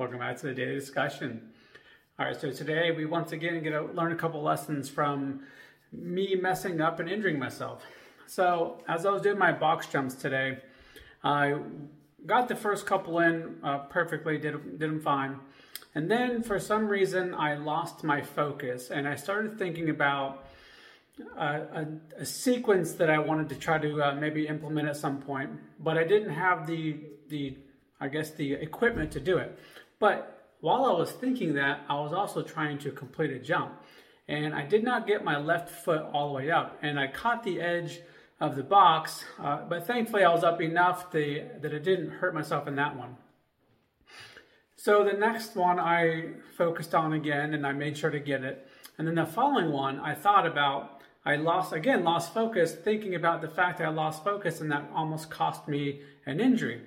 Welcome back to the daily discussion. All right, so today we once again get to learn a couple lessons from me messing up and injuring myself. So as I was doing my box jumps today, I got the first couple in uh, perfectly, did, did them fine. And then for some reason, I lost my focus and I started thinking about a, a, a sequence that I wanted to try to uh, maybe implement at some point, but I didn't have the, the, I guess, the equipment to do it. But while I was thinking that, I was also trying to complete a jump. And I did not get my left foot all the way up. And I caught the edge of the box, uh, but thankfully I was up enough to, that it didn't hurt myself in that one. So the next one I focused on again and I made sure to get it. And then the following one I thought about, I lost, again, lost focus, thinking about the fact that I lost focus and that almost cost me an injury.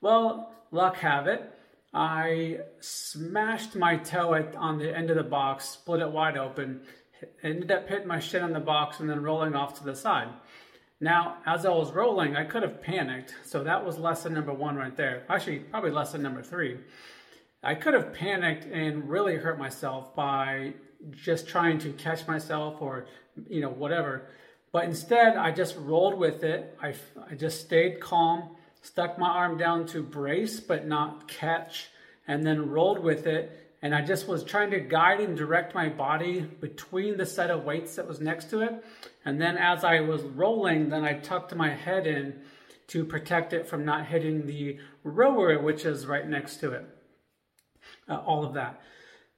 Well, luck have it, I smashed my toe at, on the end of the box, split it wide open, ended up hitting my shin on the box and then rolling off to the side. Now, as I was rolling, I could have panicked. So that was lesson number one right there. Actually, probably lesson number three. I could have panicked and really hurt myself by just trying to catch myself or, you know, whatever. But instead, I just rolled with it. I, I just stayed calm stuck my arm down to brace but not catch, and then rolled with it. And I just was trying to guide and direct my body between the set of weights that was next to it. And then as I was rolling, then I tucked my head in to protect it from not hitting the rower, which is right next to it. Uh, all of that.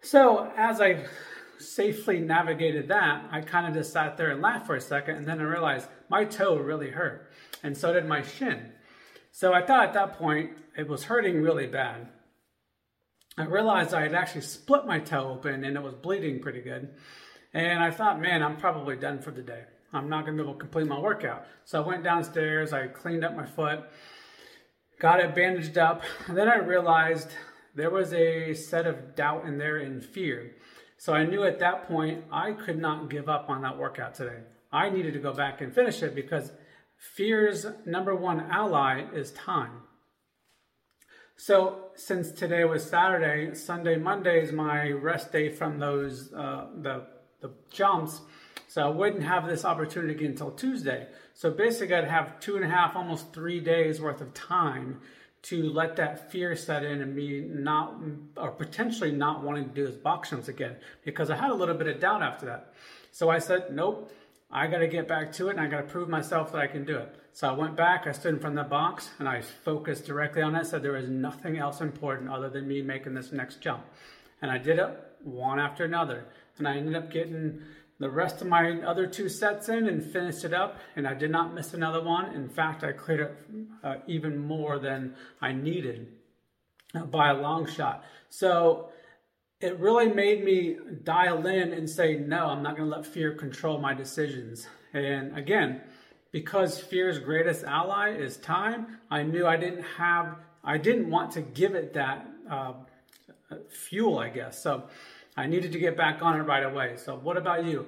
So as I safely navigated that, I kind of just sat there and laughed for a second, and then I realized my toe really hurt, and so did my shin. So I thought at that point it was hurting really bad. I realized I had actually split my toe open and it was bleeding pretty good. And I thought, man, I'm probably done for the day. I'm not going to be able to complete my workout. So I went downstairs, I cleaned up my foot, got it bandaged up, and then I realized there was a set of doubt in there and fear. So I knew at that point I could not give up on that workout today. I needed to go back and finish it because Fear's number one ally is time. So since today was Saturday, Sunday, Monday is my rest day from those uh, the the jumps. So I wouldn't have this opportunity again until Tuesday. So basically, I'd have two and a half, almost three days worth of time to let that fear set in and me not or potentially not wanting to do those box jumps again because I had a little bit of doubt after that. So I said, nope, I got to get back to it and I got to prove myself that I can do it. So I went back, I stood in front of the box and I focused directly on it, said there was nothing else important other than me making this next jump. And I did it one after another. And I ended up getting the rest of my other two sets in and finished it up. And I did not miss another one. In fact, I cleared it uh, even more than I needed uh, by a long shot. So it really made me dial in and say, no, I'm not going to let fear control my decisions. And again, because fear's greatest ally is time, I knew I didn't have, I didn't want to give it that uh, fuel, I guess. So I needed to get back on it right away. So, what about you?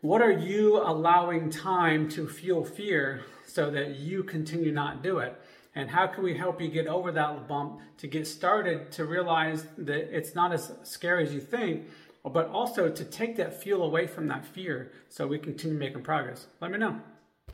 What are you allowing time to fuel fear so that you continue not do it? And how can we help you get over that bump to get started to realize that it's not as scary as you think but also to take that fuel away from that fear so we continue making progress? Let me know